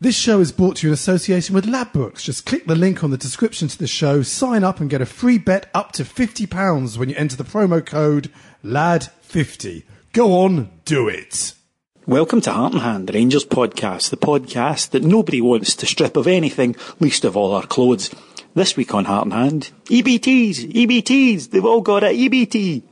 This show is brought to you in association with Ladbrokes. Just click the link on the description to the show, sign up, and get a free bet up to £50 when you enter the promo code LAD50. Go on, do it. Welcome to Heart and Hand, the Rangers podcast, the podcast that nobody wants to strip of anything, least of all our clothes. This week on Heart and Hand, EBTs, EBTs, they've all got a EBT.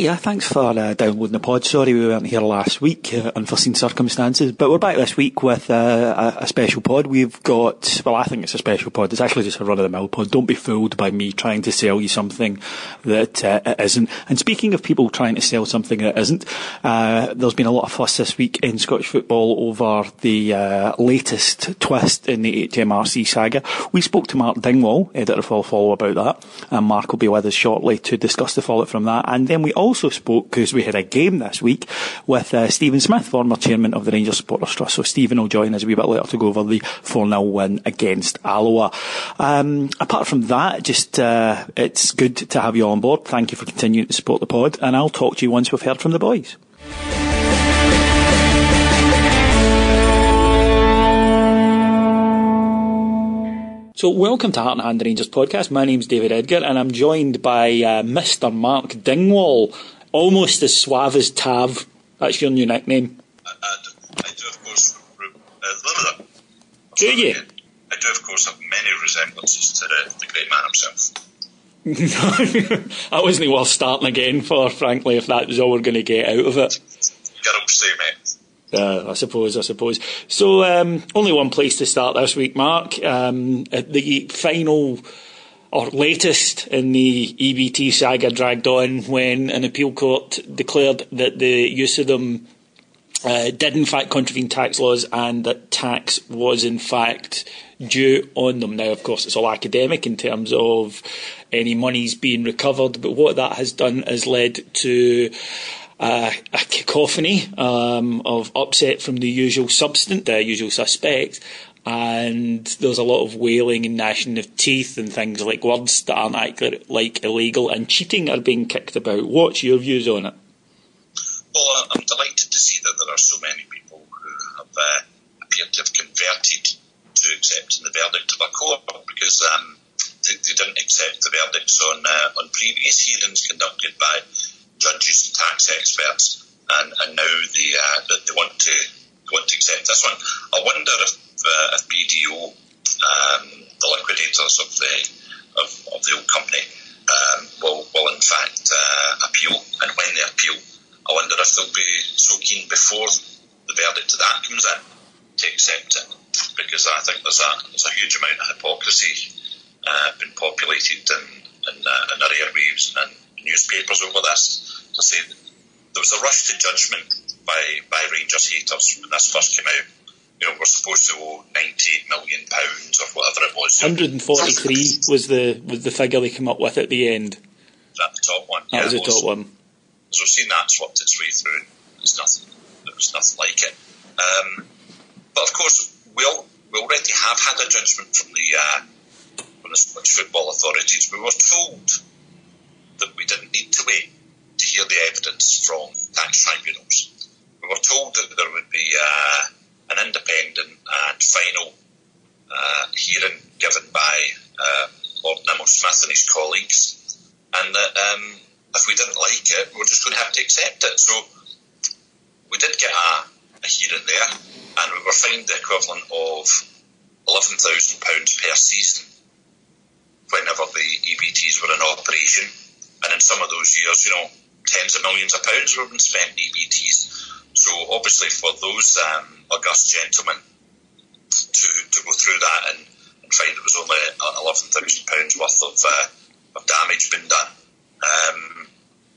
Hiya, thanks for uh, downloading the pod. Sorry we weren't here last week, uh, unforeseen circumstances, but we're back this week with uh, a, a special pod. We've got, well, I think it's a special pod. It's actually just a run-of-the-mill pod. Don't be fooled by me trying to sell you something that uh, it isn't. And speaking of people trying to sell something that isn't, uh, there's been a lot of fuss this week in Scottish football over the uh, latest twist in the HMRC saga. We spoke to Mark Dingwall, editor for Follow, about that, and Mark will be with us shortly to discuss the fallout from that. And then we also spoke, because we had a game this week, with uh, Stephen Smith, former chairman of the Rangers Supporters Trust. So Stephen will join us a wee bit later to go over the 4-0 win against Alloa. Um, apart from that, just uh, it's good to have you on board. Thank you for continuing to support the pod, and I'll talk to you once we've heard from the boys. So, welcome to Heart and Hand Rangers podcast. My name's David Edgar, and I'm joined by uh, Mr. Mark Dingwall, almost as suave as Tav. That's your new nickname. I, I, I do, of course. Uh, do you? I do, of course, have many resemblances to the, the great man himself. that wasn't worth starting again for, frankly, if that was all we're going to get out of it. Say, mate. Uh, I suppose, I suppose. So, um, only one place to start this week, Mark. Um, the final or latest in the EBT saga dragged on when an appeal court declared that the use of them uh, did in fact contravene tax laws and that tax was in fact due on them. Now, of course, it's all academic in terms of any monies being recovered, but what that has done has led to uh, a cacophony um, of upset from the usual substance, the usual suspects, and there's a lot of wailing and gnashing of teeth and things like words that aren't actually like illegal and cheating are being kicked about. What's your views on it? Well, I'm delighted to see that there are so many people who have uh, appeared to have converted to accepting the verdict of a court because um, they, they, didn't accept the verdicts on uh, on previous hearings conducted by judges and tax experts, and, and now they, uh, they want to they want to accept this one. I wonder if uh, if BDO, um, the liquidators of the of, of the old company, um, will will in fact uh, appeal, and when they appeal, I wonder if they'll be so keen before the verdict of that comes in to accept it, because I think there's a there's a huge amount of hypocrisy uh, been populated in in, uh, in our airwaves and newspapers over this. I say there was a rush to judgment by by Rangers haters when this first came out. You know, we're supposed to owe ninety million pounds or whatever it was. Hundred and forty three was the was the figure they came up with at the end. That the top one? That yeah, was the top one. So we've seen that swapped its way through. There's nothing. There was nothing like it. Um, but of course, we all, we already have had a judgment from the uh, from the Scottish football authorities. We were told that we didn't need to wait to hear the evidence from tax tribunals. We were told that there would be uh, an independent and final uh, hearing given by uh, Lord Nimmo Smith and his colleagues, and that um, if we didn't like it, we we're just going to have to accept it. So we did get a, a hearing there, and we were fined the equivalent of £11,000 per season whenever the EBTs were in operation. And in some of those years, you know, tens of millions of pounds were being spent in EBTs. So obviously, for those um, august gentlemen to, to go through that and, and find it was only eleven thousand pounds worth of, uh, of damage been done, um,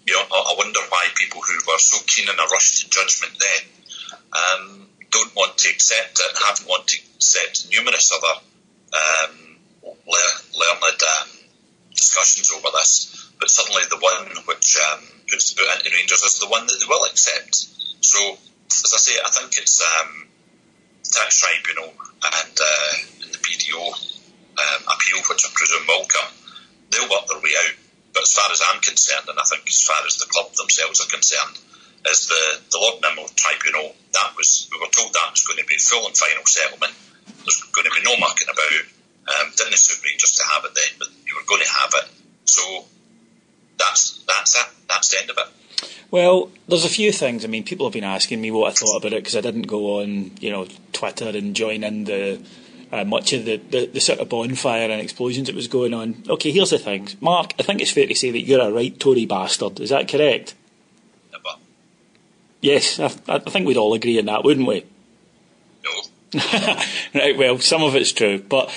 you know, I wonder why people who were so keen in a rush to judgment then um, don't want to accept it, haven't wanted to accept numerous other um, learned um, discussions over this, but suddenly the one which um, puts the boot into Rangers is the one that they will accept. So, as I say, I think it's um, tax tribunal and, uh, the BDO um, appeal, which I presume will come. They'll work their way out. But as far as I'm concerned, and I think as far as the club themselves are concerned, is the, the Lord Nimmo Tribunal, that was, we were told that was going to be full and final settlement. There's going to be no mucking about. Um, didn't suit Rangers to have it then, but you were going to have it. So that's that's it. That's the end of it. Well, there's a few things. I mean, people have been asking me what I thought about it because I didn't go on, you know, Twitter and join in the uh, much of the, the, the, sort of bonfire and explosions that was going on. Okay, here's the things. Mark, I think it's fair to say that you're a right Tory bastard. Is that correct? Never. Yes, I, I think we'd all agree on that, wouldn't we? No. right, well, some of it's true, but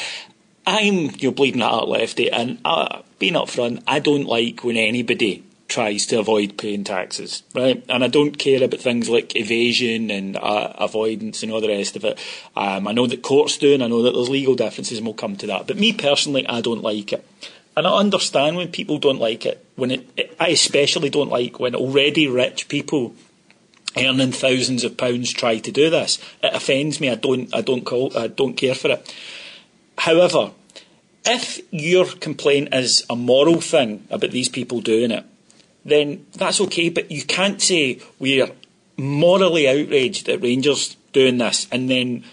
I'm your bleeding heart lefty, and uh, being upfront, I don't like when anybody tries to avoid paying taxes, right? And I don't care about things like evasion and uh, avoidance and all the rest of it. Um, I know that courts do, and I know that there's legal differences, and we'll come to that. But me personally, I don't like it. And I understand when people don't like it. When it, it I especially don't like when already rich people earning thousands of pounds try to do this. It offends me. I don't. I don't call. I don't care for it. However, if your complaint is a moral thing about these people doing it, then that's okay. But you can't say we're morally outraged at Rangers doing this and then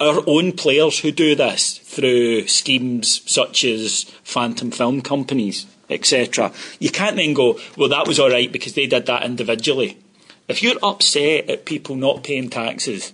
our own players who do this through schemes such as phantom film companies, etc. You can't then go, well, that was all right because they did that individually. If you're upset at people not paying taxes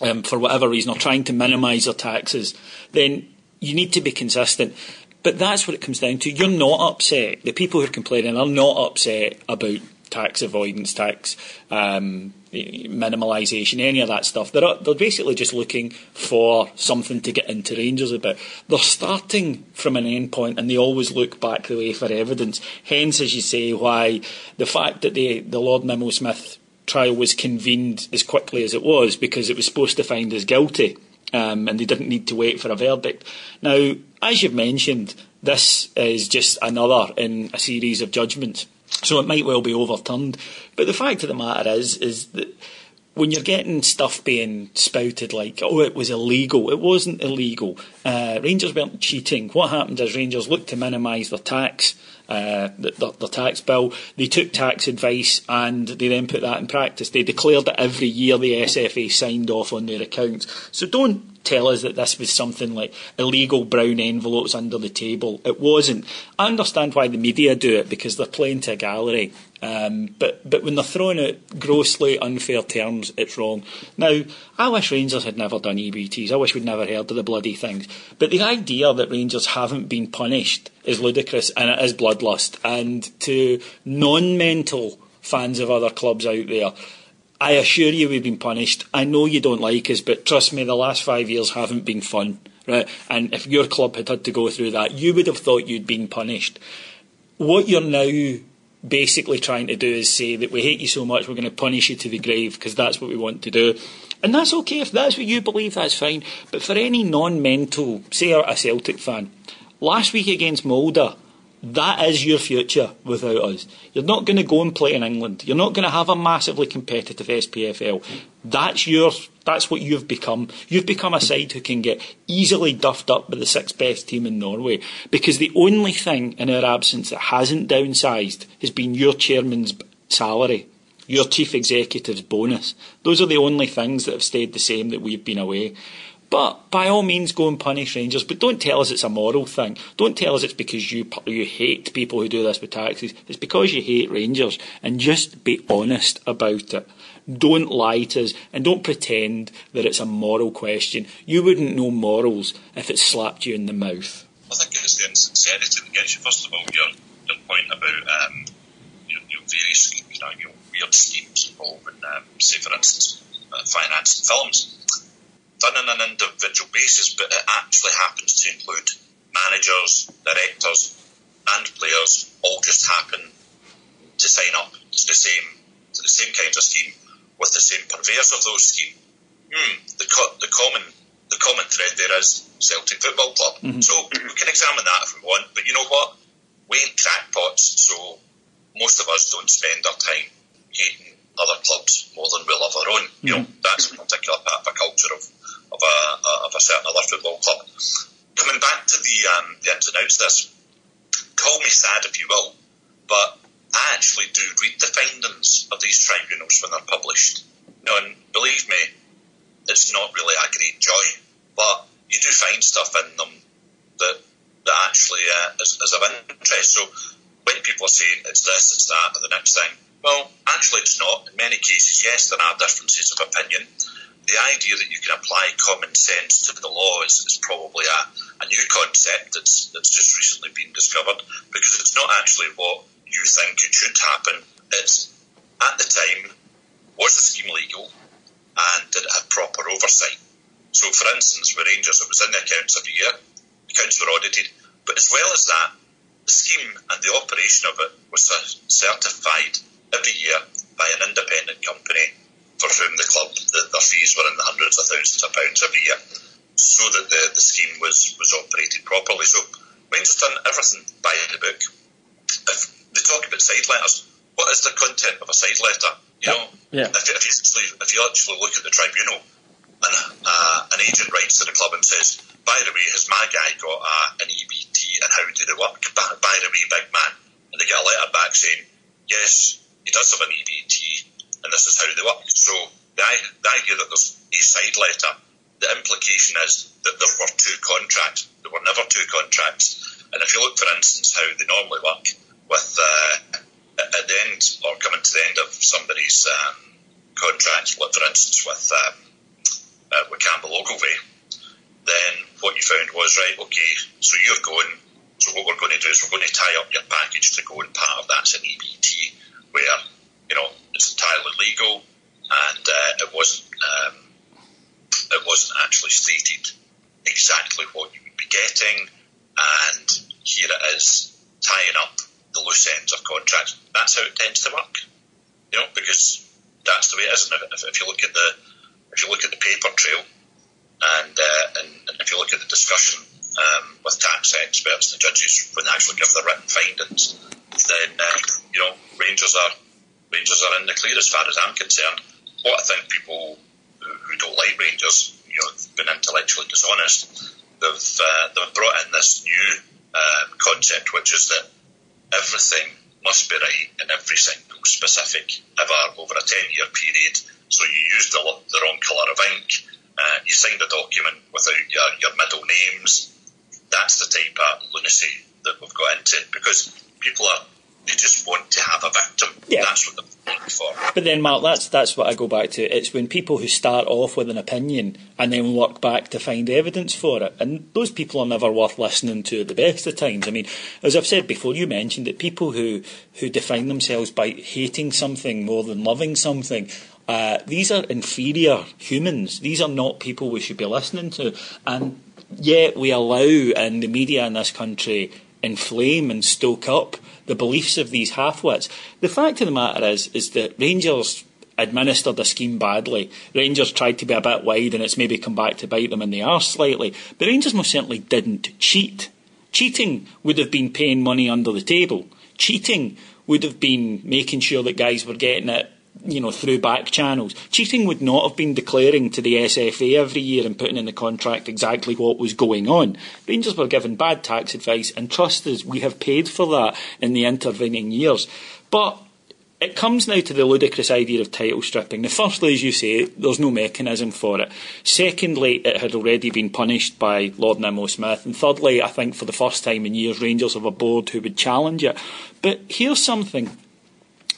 um, for whatever reason or trying to minimise their taxes, then you need to be consistent. But that's what it comes down to. You're not upset. The people who are complaining are not upset about tax avoidance, tax um, minimalisation, any of that stuff. They're, they're basically just looking for something to get into Rangers about. They're starting from an end point and they always look back the way for evidence. Hence, as you say, why the fact that the, the Lord Nimmo Smith trial was convened as quickly as it was because it was supposed to find us guilty um, and they didn't need to wait for a verdict. Now, as you've mentioned, this is just another in a series of judgments, so it might well be overturned. But the fact of the matter is, is that when you're getting stuff being spouted like, oh, it was illegal, it wasn't illegal. Uh, Rangers weren't cheating. What happened is Rangers looked to minimise their tax uh, the, the, tax bill. They took tax advice and they then put that in practice. They declared that every year the SFA signed off on their accounts. So don't tell us that this was something like illegal brown envelopes under the table. It wasn't. I understand why the media do it because they're playing to a gallery. Um, but but when they're throwing out grossly unfair terms, it's wrong. Now, I wish Rangers had never done EBTs. I wish we'd never heard of the bloody things. But the idea that Rangers haven't been punished is ludicrous and it is bloodlust. And to non-mental fans of other clubs out there, I assure you we've been punished. I know you don't like us, but trust me, the last five years haven't been fun. Right? And if your club had had to go through that, you would have thought you'd been punished. What you're now basically trying to do is say that we hate you so much we're going to punish you to the grave because that's what we want to do. And that's okay if that's what you believe, that's fine. But for any non-mental, say a Celtic fan, last week against Molde, that is your future without us. You're not going to go and play in England. You're not going to have a massively competitive SPFL. That's your. That's what you've become. You've become a side who can get easily duffed up by the sixth best team in Norway because the only thing in our absence that hasn't downsized has been your chairman's salary, your chief executive's bonus. Those are the only things that have stayed the same that we've been away. But by all means, go and punish Rangers. But don't tell us it's a moral thing. Don't tell us it's because you you hate people who do this with taxes. It's because you hate Rangers. And just be honest about it. Don't lie to us and don't pretend that it's a moral question. You wouldn't know morals if it slapped you in the mouth. I think it's the insincerity that gets you. First of all, your, your point about um, your, your various you know, your weird schemes involved in, um, say, for instance, uh, financing films done on an individual basis, but it actually happens to include managers, directors, and players all just happen to sign up to the same to the same kinds of scheme with the same purveyors of those schemes. Hmm, the co- the common the common thread there is Celtic Football Club. Mm-hmm. So we can examine that if we want, but you know what? We ain't crackpots, so most of us don't spend our time hating other clubs more than we love our own. Mm-hmm. You know, that's a particular part of a culture of of a, of a certain other football club. Coming back to the, um, the ins and outs of this, call me sad if you will, but I actually do read the findings of these tribunals when they're published. And believe me, it's not really a great joy, but you do find stuff in them that that actually uh, is, is of interest. So when people are saying it's this, it's that, or the next thing, well, actually it's not. In many cases, yes, there are differences of opinion, the idea that you can apply common sense to the law is, is probably a, a, new concept that's, that's just recently been discovered because it's not actually what you think it should happen. It's at the time, was the scheme legal and did it have proper oversight? So, for instance, with Rangers, it was in the accounts every year, accounts were audited, but as well as that, the scheme and the operation of it was certified every year by an independent company for whom the club, the, their fees were in the hundreds of thousands of pounds every year, so that the, the scheme was, was operated properly. So Rangers done everything by the book. If they talk about side letters, what is the content of a side letter? You know, yeah. if, if, you actually, if you actually look at the tribunal, and uh, an agent writes to the club and says, by the way, has my guy got uh, an EBT and how did it work? By, by the way, big man. And they get a letter back saying, yes, he does have an EBT and this is how they work. So the, the idea that there's a side letter, the implication is that there were two contracts. There were never two contracts. And if you look, for instance, how they normally work with uh, at the end or coming to the end of somebody's um, contract, like for instance with um, uh, with Campbell Ogilvie, then what you found was right. Okay, so you're going. So what we're going to do is we're going to tie up your package to go, and part of that's an EBT, where you know it's entirely legal, and uh, it wasn't um, it wasn't actually stated exactly what you would be getting, and here it is tying up the loose ends of contracts. That's how it tends to work, you know, because that's the way it is. And if, if you look at the if you look at the paper trail, and uh, and, and, if you look at the discussion um, with tax experts, the judges when they actually give their written findings, then uh, you know Rangers are Rangers are in the clear as far as I'm concerned. What I think people don't like Rangers, you know, been intellectually dishonest. They've uh, they've brought in this new um, concept, which is that everything must be right in every single specific ever over a ten year period. So you used the, the wrong colour of ink. Uh, you signed a document without your, your middle names. That's the type of lunacy that we've got into because people are they just want to have a victim. Yeah. That's what they're looking for. But then, Mark, that's that's what I go back to. It's when people who start off with an opinion and then work back to find evidence for it, and those people are never worth listening to at the best of times. I mean, as I've said before, you mentioned that people who who define themselves by hating something more than loving something. Uh, these are inferior humans. These are not people we should be listening to. And yet we allow in the media in this country inflame and stoke up the beliefs of these halfwits. The fact of the matter is, is that Rangers administered the scheme badly. Rangers tried to be a bit wide and it's maybe come back to bite them in the arse slightly. But Rangers most certainly didn't cheat. Cheating would have been paying money under the table. Cheating would have been making sure that guys were getting it you know, through back channels. Cheating would not have been declaring to the SFA every year and putting in the contract exactly what was going on. Rangers were given bad tax advice, and trust us, we have paid for that in the intervening years. But it comes now to the ludicrous idea of title stripping. Now, firstly, as you say, there's no mechanism for it. Secondly, it had already been punished by Lord Nimmo Smith. And thirdly, I think for the first time in years, Rangers have a board who would challenge it. But here's something.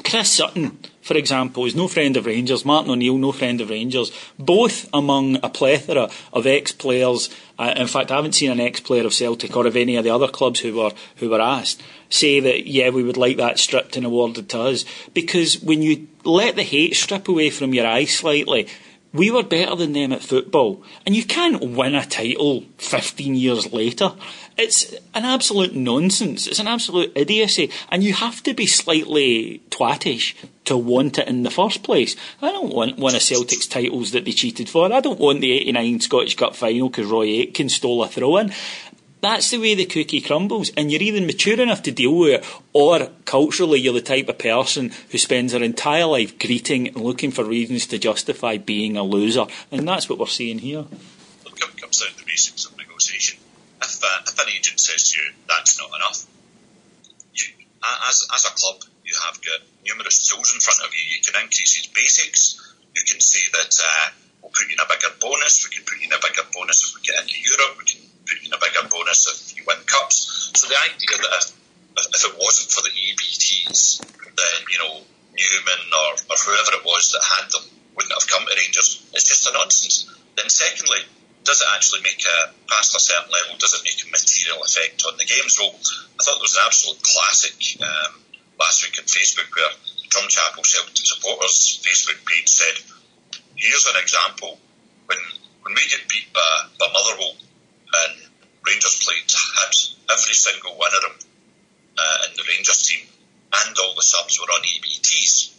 Chris Sutton for example, is no friend of Rangers. Martin O'Neill, no friend of Rangers. Both among a plethora of ex-players. Uh, in fact, I haven't seen an ex-player of Celtic or of any of the other clubs who were who were asked say that yeah, we would like that stripped and awarded to us. Because when you let the hate strip away from your eyes slightly, we were better than them at football. And you can't win a title 15 years later. It's an absolute nonsense. It's an absolute idiocy. And you have to be slightly twattish to want it in the first place. I don't want one of Celtic's titles that they cheated for. I don't want the 89 Scottish Cup final because Roy Aitken stole a throw in. That's the way the cookie crumbles, and you're either mature enough to deal with it, or culturally you're the type of person who spends their entire life greeting and looking for reasons to justify being a loser, and that's what we're seeing here. it comes down to the basics of negotiation. If, uh, if an agent says to you that's not enough, you, as, as a club, you have got numerous tools in front of you. You can increase its basics. You can say that uh, we'll put you in a bigger bonus. We can put you in a bigger bonus if we get into Europe. We can in a bigger bonus if you win cups. So the idea that if, if it wasn't for the EBTs, then, you know, Numan or, or whoever it was that had them wouldn't have come to Rangers, it's just a nonsense. Then secondly, does it actually make a, past a certain level, does it make a material effect on the games? Well, I thought there was an absolute classic um, last week on Facebook where Drumchapel Celtic supporters Facebook page said, here's an example when when we get beat by, by Motherwell and Rangers played had every single one of them uh, in the Rangers team, and all the subs were on EBTs.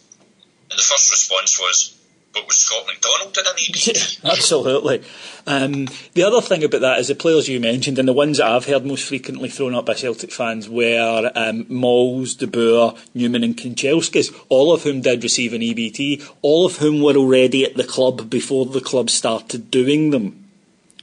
And the first response was, but was Scott McDonald in an EBT? Absolutely. Um, the other thing about that is the players you mentioned, and the ones that I've heard most frequently thrown up by Celtic fans were um, Mols, De Boer, Numan, and Kanchelskis, all of whom did receive an EBT, all of whom were already at the club before the club started doing them.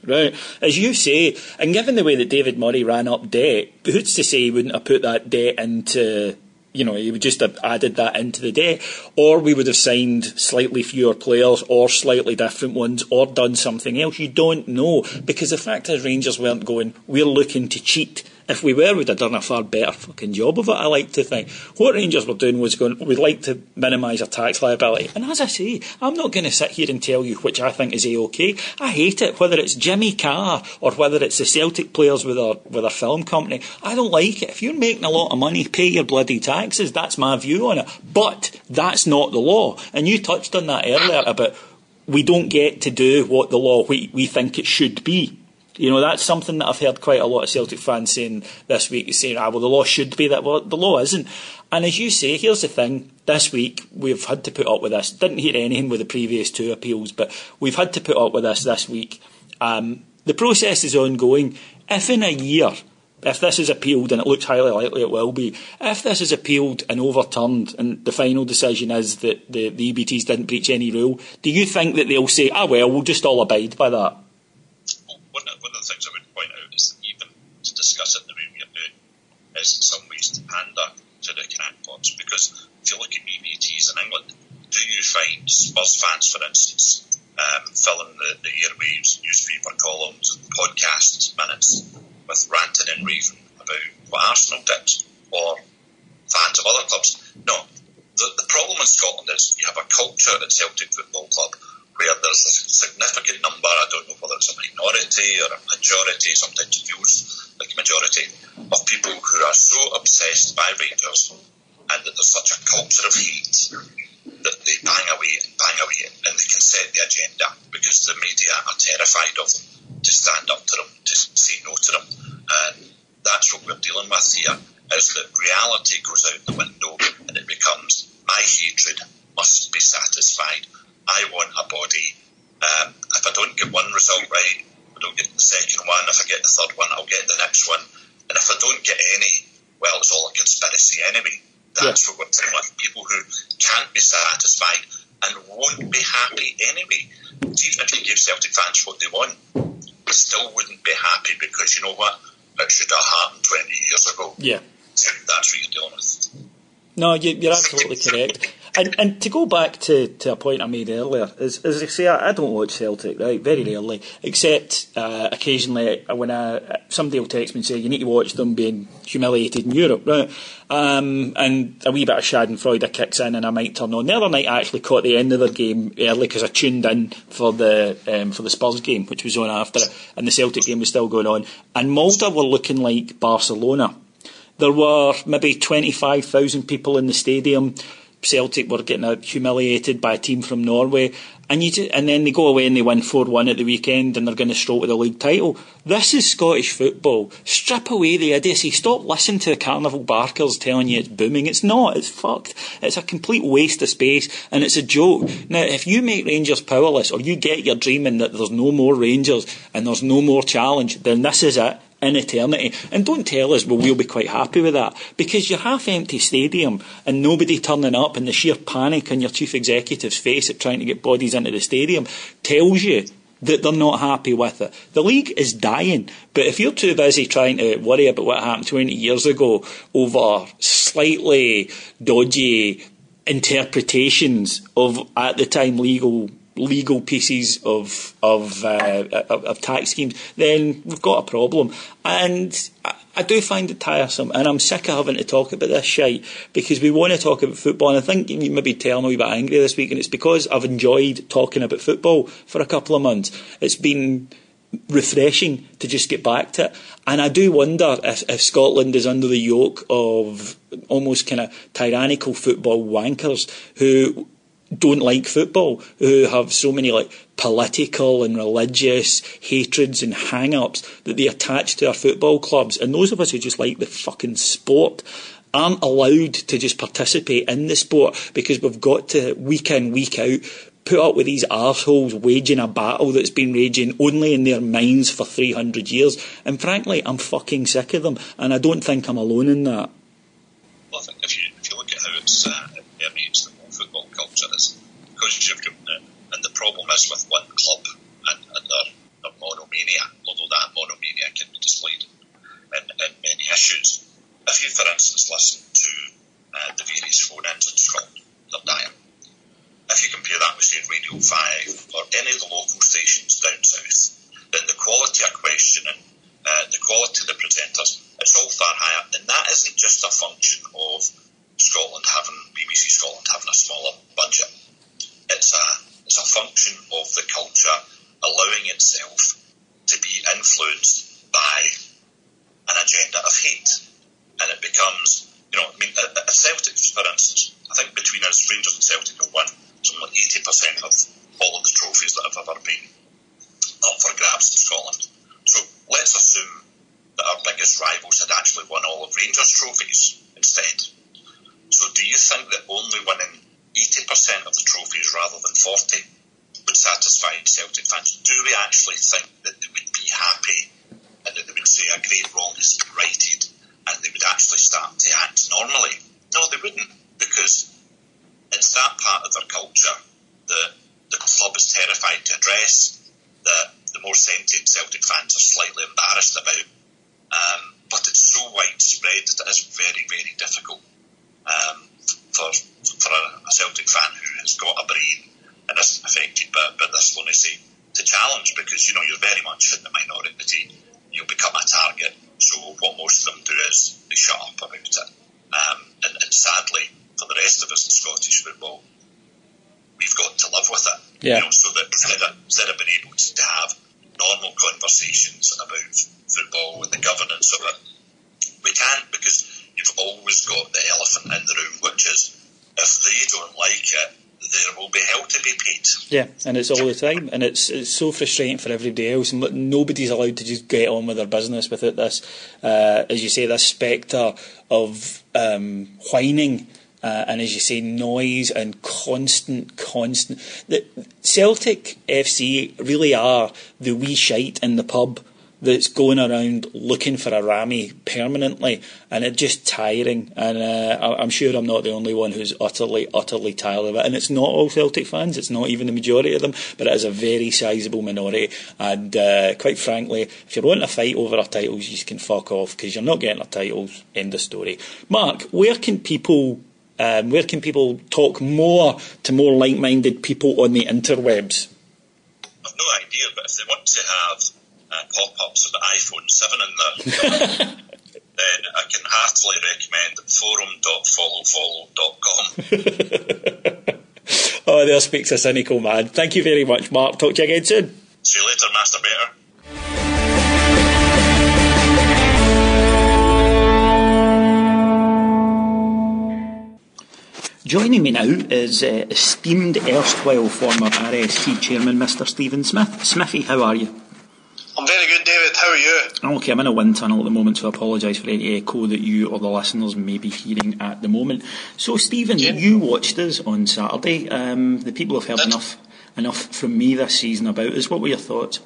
Right. As you say, and given the way that David Murray ran up debt, who's to say he wouldn't have put that debt into, you know, he would just have added that into the debt, or we would have signed slightly fewer players or slightly different ones or done something else. You don't know because the fact is Rangers weren't going, we're looking to cheat if we were, we'd have done a far better fucking job of it, I like to think. What Rangers were doing was going, we'd like to minimise our tax liability. And as I say, I'm not going to sit here and tell you which I think is A-OK. I hate it, whether it's Jimmy Carr or whether it's the Celtic players with a, with a film company. I don't like it. If you're making a lot of money, pay your bloody taxes. That's my view on it. But that's not the law. And you touched on that earlier about we don't get to do what the law we, we think it should be. You know, that's something that I've heard quite a lot of Celtic fans saying this week, saying, ah, well, the law should be that. Well, the law isn't. And as you say, here's the thing. This week, we've had to put up with this. Didn't hear anything with the previous two appeals, but we've had to put up with this this week. Um, the process is ongoing. If in a year, if this is appealed, and it looks highly likely it will be, if this is appealed and overturned, and the final decision is that the, the EBTs didn't breach any rule, do you think that they'll say, ah, well, we'll just all abide by that? one of, one of the things I would point out is that even to discuss it the way we are doing is in some ways to pander to the crackpots because if you look at EBTs in England, do you find Spurs fans, for instance, um, filling the, the airwaves, newspaper columns, and podcast minutes with ranting and raving about what Arsenal did or fans of other clubs? No. The, the problem in Scotland is you have a culture at Celtic Football Club where there's a significant number, I don't know whether it's a minority or a majority, sometimes it feels majority, of people who are so obsessed by Rangers and that there's such a culture of hate that they bang away and bang away and they can set the agenda because the media are terrified of them to stand up to them, to say no to them. And that's what we're dealing with here, is that reality goes out the window and it becomes my hatred must be satisfied. I want a body. Um, if I don't get one result right, I don't get the second one. If I get the third one, I'll get the next one. And if I don't get any, well, it's all a conspiracy anyway. That's yeah. what we're dealing with. People who can't be satisfied and won't be happy anyway. Even if you give Celtic fans what they want, they still wouldn't be happy because you know what? It should have happened 20 years ago. Yeah. That's what you're dealing with. No, you, are absolutely correct. And, and to go back to, to a point I made earlier, as, as I say, I, I don't watch Celtic, right, very rarely, except uh, occasionally when I, somebody will text me and say, you need to watch them being humiliated in Europe, right? Um, and a wee bit of Schadenfreude kicks in and I might turn on. The other night I actually caught the end of their game early because I tuned in for the um, for the Spurs game, which was on after it, and the Celtic game was still going on. And Molde were looking like Barcelona. There were maybe 25,000 people in the stadium. Celtic were getting humiliated by a team from Norway. And, you just, and then they go away and they win 4 1 at the weekend and they're going to stroke with the league title. This is Scottish football. Strip away the idiocy. Stop listening to the carnival barkers telling you it's booming. It's not. It's fucked. It's a complete waste of space and it's a joke. Now, if you make Rangers powerless or you get your dreaming that there's no more Rangers and there's no more challenge, then this is it in eternity. And don't tell us, well, we'll be quite happy with that. Because your half empty stadium and nobody turning up and the sheer panic on your chief executive's face at trying to get bodies into the stadium tells you that they're not happy with it. The league is dying, but if you're too busy trying to worry about what happened 20 years ago over slightly dodgy interpretations of, at the time, legal legal pieces of of, uh, of, of tax schemes, then we've got a problem. And I, I do find it tiresome, and I'm sick of having to talk about this shite because we want to talk about football. And I think you maybe tell me a bit angry this week, and it's because I've enjoyed talking about football for a couple of months. It's been refreshing to just get back to it. And I do wonder if, if Scotland is under the yoke of almost kind of tyrannical football wankers who don't like football, who have so many like political and religious hatreds and hang-ups that they attach to our football clubs. And those of us who just like the fucking sport aren't allowed to just participate in the sport because we've got to week in, week out put up with these arseholes waging a battle that's been raging only in their minds for 300 years. And frankly, I'm fucking sick of them, and I don't think I'm alone in that. Well, I think if you, if you look at how it's, uh, it permeates the culture is because you've got the, and the problem is with one club and, and their, their monomania, although that monomania can be displayed in, in many issues. If you, for instance, listen to uh, the various phone-ins in Scotland, they're dire. If you compare that with, say, Radio 5 or any of the local stations down south, then the quality of questioning, uh, the quality of the presenters, it's all far higher. And that isn't just a function of Scotland having BBC Scotland having a smaller budget. It's a it's a function of the culture allowing itself to be influenced by an agenda of hate, and it becomes you know I mean a, a Celtic for instance I think between us Rangers and Celtic have won something like eighty percent of all of the trophies that have ever been up for grabs in Scotland. So let's assume that our biggest rivals had actually won all of Rangers trophies instead. So do you think that only winning 80% of the trophies rather than 40 would satisfy Celtic fans? Do we actually think that they would be happy and that they would say a great wrong has been righted and they would actually start to act normally? No, they wouldn't because it's that part of their culture that the club is terrified to address, that the more sentient Celtic fans are slightly embarrassed about. Um, but it's so widespread that it is very, very difficult um, for for a, a, Celtic fan who has got a brain and isn't affected by, by this lunacy to challenge because you know you're very much in the minority. You'll become a target. So what most of them do is they shut up about it. Um, and, and sadly, for the rest of us in Scottish football, we've got to live with it. Yeah. You know, so that instead of, instead of being able to have normal conversations about football and the governance of it, we can't because you've always got the elephant in the room, which is if they don't like it, player will be held to be paid. Yeah, and it's all the time, and it's it's so frustrating for everybody else. And nobody's allowed to just get on with their business without this, uh, as you say, this spectre of um, whining. Uh, and as you say, noise and constant, constant. The Celtic FC really are the wee shite in the pub that's going around looking for a Rami permanently, and it's just tiring. And uh, I'm sure I'm not the only one who's utterly, utterly tired of it. And it's not all Celtic fans; it's not even the majority of them, but it is a very sizable minority. And uh, quite frankly, if you're wanting a fight over our titles, you can fuck off because you're not getting our titles. End of story. Mark, where can people? Um, where can people talk more to more like-minded people on the interwebs? I've no idea, but if they want to have uh, pop-ups of the iPhone 7 in there, then I can heartily recommend forum.followfollow.com. oh, there speaks a cynical man. Thank you very much, Mark. Talk to you again soon. See you later, Master Better. Joining me now is uh, esteemed erstwhile former RSC chairman, Mr. Stephen Smith. Smithy, how are you? I'm very good, David. How are you? Okay, I'm in a wind tunnel at the moment, so I apologise for any echo that you or the listeners may be hearing at the moment. So, Stephen, yeah. you watched us on Saturday. Um, the people have heard Did. enough enough from me this season about us. What were your thoughts?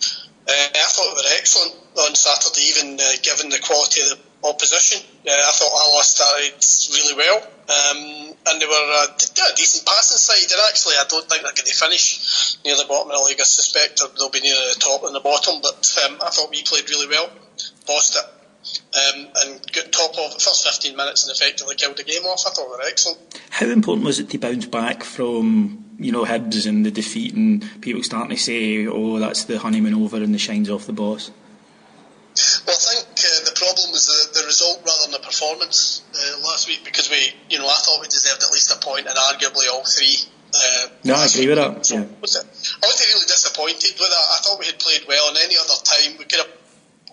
Uh, I thought we were excellent on Saturday, even uh, given the quality of the opposition. Uh, I thought Alloa started really well, um, and they were a, a decent passing side. And actually, I don't think they're going to finish near the bottom of the league. I suspect they'll be near the top and the bottom. But um, I thought we played really well, bossed it. Um, and got top of the first 15 minutes and effectively killed the game off. I thought they were excellent. How important was it to bounce back from you know Hibs and the defeat and people starting to say, oh, that's the honeymoon over and the shine's off the boss? Well, I think uh, the problem was the, the result rather than the performance uh, last week because we, you know, I thought we deserved at least a point and arguably all three. Uh, no, I agree with that. Yeah. was it? I was really disappointed with that. I thought we had played well, and any other time we could have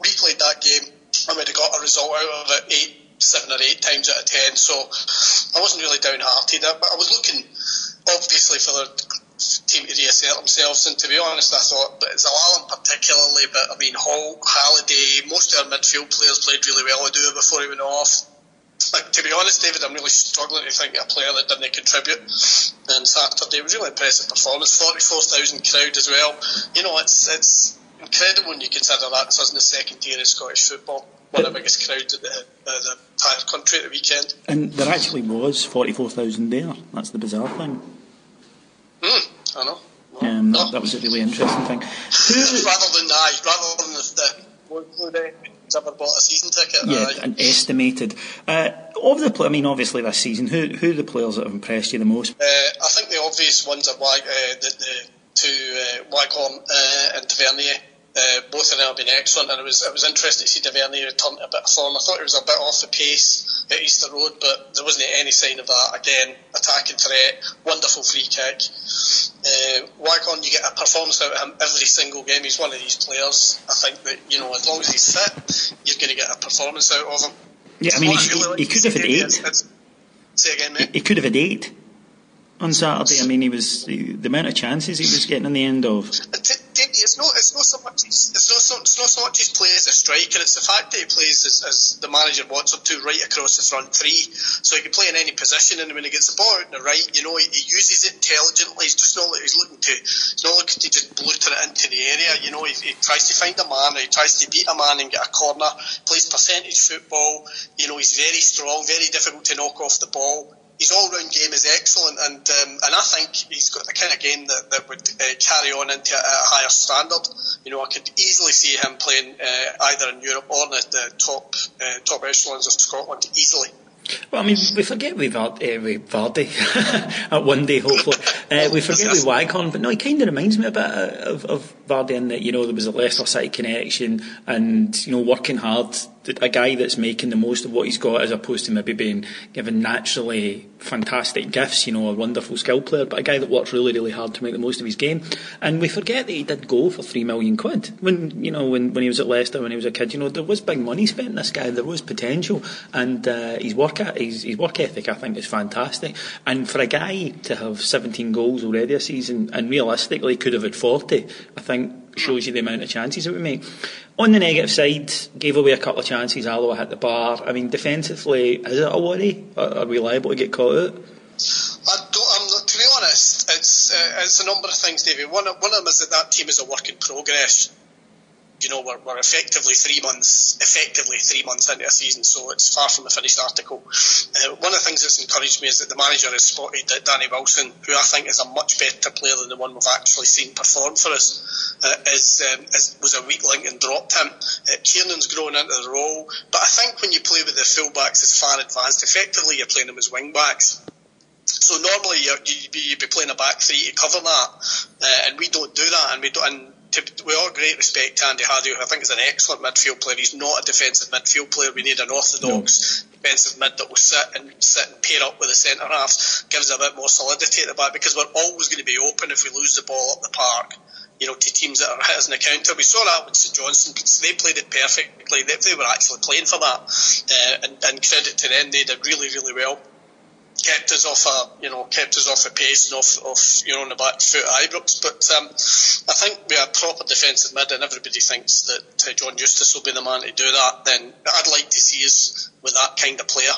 replayed that game and we'd have got a result out of it eight, seven or eight times out of ten. So I wasn't really downhearted, but I was looking obviously for the team to reassert themselves. And to be honest, I thought, but Zelalem but I mean, Hall, Halliday, most of our midfield players played really well I do it before he went off. Like, to be honest, David, I'm really struggling to think of a player that didn't contribute. And Saturday it was really impressive performance. 44,000 crowd as well. You know, it's it's incredible when you consider that this isn't the second tier of Scottish football. One of the biggest crowds in the, uh, the entire country at the weekend. And there actually was 44,000 there. That's the bizarre thing. Mm, I know. Um, that, that, was a really interesting thing. rather than I, rather than the, the ever bought a season ticket. Yeah, right? and estimated. Uh, of the, I mean, obviously this season, who who are the players that have impressed you the most? Uh, I think the obvious ones are uh, the, the two uh, Waghorn uh, and Tavernier. Uh, both of them have been excellent, and it was it was interesting to see Tavernier return to a bit of form. I thought he was a bit off the pace at Easter Road, but there wasn't any sign of that. Again, attacking threat, wonderful free kick. Uh, Waghorn, you get a performance out of him every single game. He's one of these players. I think that you know, as long as he's fit, you're going to get a performance out of him. Yeah, I mean, he, really he, could have had eight. say again, mate. He, he could have had eight on Saturday. I mean, he was the, amount of chances he was getting in the end of. It's not so much. It's not. So, it's not so much his play as a striker. It's the fact that he plays as, as, the manager wants him to, right across the front three. So he can play in any position, and when he gets the ball out in the right, you know, he, he uses it intelligently. He's just not. He's looking to. He's not looking to just bluter it into the area. You know, he, he tries to find a man. He tries to beat a man and get a corner. Plays percentage football. You know, he's very strong. Very difficult to knock off the ball his all round game is excellent, and um, and I think he's got the kind of game that, that would uh, carry on into a, a, higher standard. You know, I could easily see him playing uh, either in Europe or in the, the top uh, top echelons of Scotland easily. Well, I mean, we forget with, uh, with Vardy at one day, hopefully. Uh, we forget with Waghorn, but no, he kind of reminds me a bit of, of Vardy that, you know, there was a Leicester City connection and, you know, working hard a guy that's making the most of what he's got as opposed to maybe being given naturally fantastic gifts, you know, a wonderful skill player, but a guy that works really, really hard to make the most of his game. And we forget that he did go for three million quid when, you know, when, when he was at Leicester, when he was a kid, you know, there was big money spent in this guy, there was potential, and uh, his work his, his work ethic, I think, is fantastic. And for a guy to have 17 goals already a season, and realistically could have had 40, I think shows you the amount of chances that we make. On the negative side, gave away a couple of chances. Alloa hit the bar. I mean, defensively, is it a worry? Are, we liable to get caught out? To be honest, it's uh, it's a number of things, David. One, one of them is that that team is a work in progress you know, we're, we're effectively three months, effectively three months into a season, so it's far from a finished article. Uh, one of the things that's encouraged me is that the manager has spotted that Danny Wilson, who I think is a much better player than the one we've actually seen perform for us, uh, is, um, is, was a weak link and dropped him. Uh, Kiernan's grown into the role, but I think when you play with the fullbacks as far advanced, effectively you're playing them as wing backs. So normally you'd be, you'd be playing a back three to cover that, uh, and we don't do that, and we don't. And to, with all great respect to Andy Halliday, who I think is an excellent midfield player, he's not a defensive midfield player. We need an orthodox no. defensive mid that will sit and sit and pair up with the centre halves, gives a bit more solidity at the back because we're always going to be open if we lose the ball up the park. You know, to teams that are hit as an counter. We saw that with St Johnstone. They played it perfectly. They, they were actually playing for that. Uh, and, and credit to them, they did really, really well kept us off a you know kept us off a pace and off, off you know on the back foot at Ibrox. But um, I think we are proper defensive mid, and everybody thinks that uh, John Eustace will be the man to do that. Then I'd like to see us with that kind of player.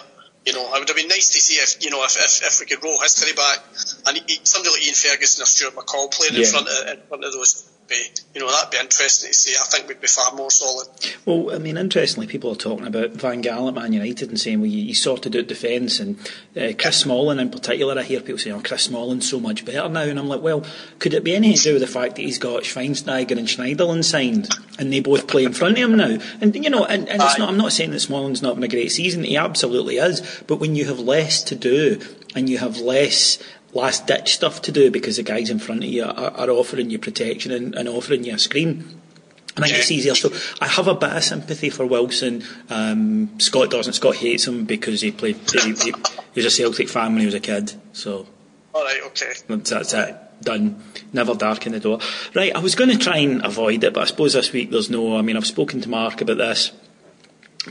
You know, it would have been nice to see if you know if, if, if we could roll history back and somebody like Ian Ferguson or Stuart McCall playing yeah. in front of in front of those be, you know, that'd be interesting to see. I think we'd be far more solid. Well, I mean, interestingly, people are talking about Van Gaal at Man United and saying, well, you, sorted out defence, and uh, Chris Smalling in particular. I hear people saying, oh, Chris Smalling's so much better now, and I'm like, well, could it be anything to do with the fact that he's got Schweinsteiger and Schneiderlin signed, and they both play in front of him now? And you know, and, and it's not. I'm not saying that Smalling's not been a great season. He absolutely is. But when you have less to do and you have less last ditch stuff to do because the guys in front of you are, are offering you protection and, and, offering you a screen. I think it's easier. So I have a bit of sympathy for Wilson. Um, Scott doesn't. Scott hates him because he played. He, he, he, was a Celtic fan when he was a kid. So. All right. Okay. That's, that's it. Done. Never darken the door. Right. I was going to try and avoid it, but I suppose this week there's no. I mean, I've spoken to Mark about this.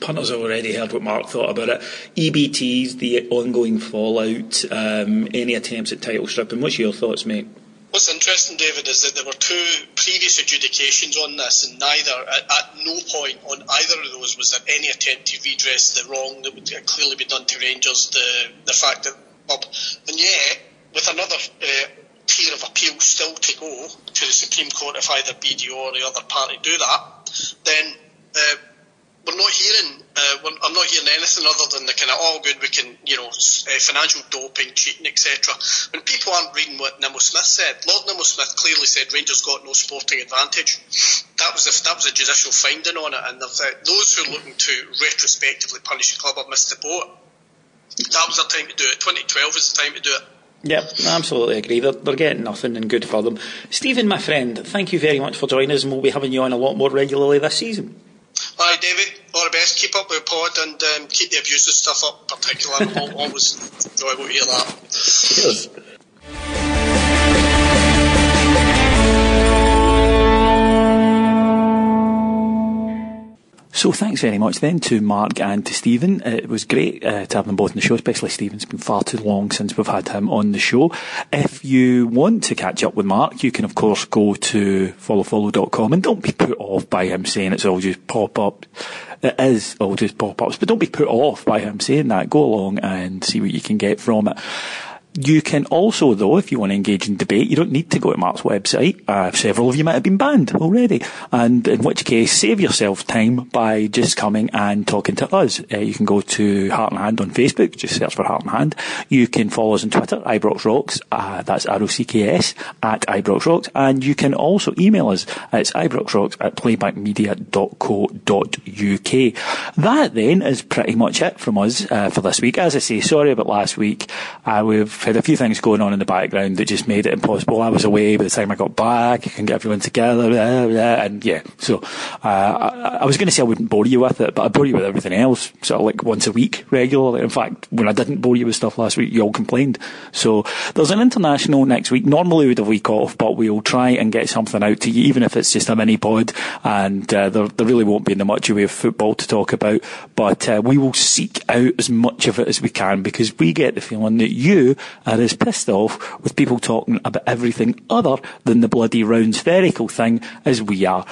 Punters have already heard what Mark thought about it. EBTs, the ongoing fallout, um, any attempts at title stripping. What's your thoughts, mate? What's interesting, David, is that there were two previous adjudications on this, and neither, at, at, no point on either of those was there any attempt to redress the wrong that would clearly be done to Rangers, the, the fact that. And yet, with another uh, tier of appeal still to go to the Supreme Court, if either BDO or the other party do that, then uh, we're not hearing. Uh, we're, I'm not hearing anything other than the kind of all oh, good. We can, you know, uh, financial doping, cheating, etc. When people aren't reading what Nimmo Smith said, Lord Nimmo Smith clearly said Rangers got no sporting advantage. That was a, that was a judicial finding on it, and those who are looking to retrospectively punish the club have missed the boat. That was the time to do it. 2012 is the time to do it. Yep, absolutely agree. They're, they're getting nothing and good for them. Stephen, my friend, thank you very much for joining us, and we'll be having you on a lot more regularly this season. David. All the best. Keep up with the pod and um, keep the abusive stuff up, particularly. I'm always enjoyable to hear that. Cheers. So thanks very much then to Mark and to Stephen. It was great uh, to have them both on the show, especially Stephen. It's been far too long since we've had him on the show. If you want to catch up with Mark, you can of course go to followfollow.com and don't be put off by him saying it's all just pop up. It is all just pop ups, but don't be put off by him saying that. Go along and see what you can get from it. You can also, though, if you want to engage in debate, you don't need to go to Mark's website. Uh, several of you might have been banned already. And in which case, save yourself time by just coming and talking to us. Uh, you can go to Heart and Hand on Facebook, just search for Heart and Hand. You can follow us on Twitter, Ibrox Rocks, uh, that's R-O-C-K-S, at Ibrox Rocks. And you can also email us. It's ibroxrocks at playbackmedia.co.uk. That then is pretty much it from us uh, for this week. As I say, sorry about last week. Uh, we've had a few things going on in the background that just made it impossible. I was away by the time I got back. I can get everyone together, blah, blah, and yeah. So uh, I, I was going to say I wouldn't bore you with it, but I bore you with everything else, sort of like once a week regularly. In fact, when I didn't bore you with stuff last week, you all complained. So there's an international next week. Normally we'd have a week off, but we'll try and get something out to you, even if it's just a mini pod. And uh, there, there really won't be in much way of football to talk about, but uh, we will seek out as much of it as we can because we get the feeling that you are as pissed off with people talking about everything other than the bloody round spherical thing as we are.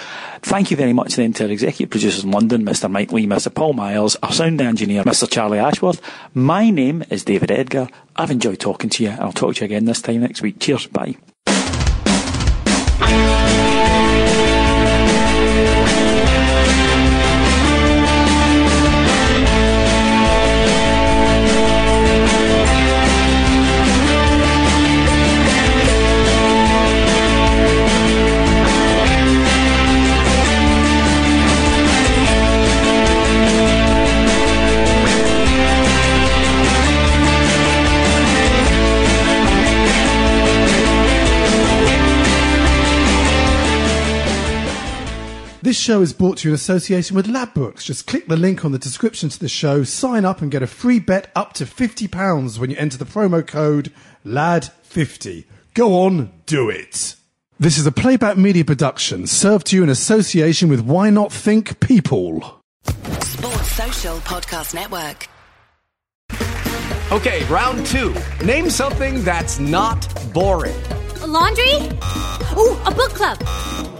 Thank you very much then to our executive producers in London, Mr. Mike Lee, Mr. Paul Miles, our sound engineer, Mr. Charlie Ashworth. My name is David Edgar. I've enjoyed talking to you and I'll talk to you again this time next week. Cheers. Bye. Show is brought to you in association with Ladbrokes. Just click the link on the description to the show, sign up and get a free bet up to £50 when you enter the promo code LAD50. Go on, do it. This is a playback media production served to you in association with Why Not Think People. Sports Social Podcast Network. Okay, round two. Name something that's not boring. A laundry? Ooh, a book club.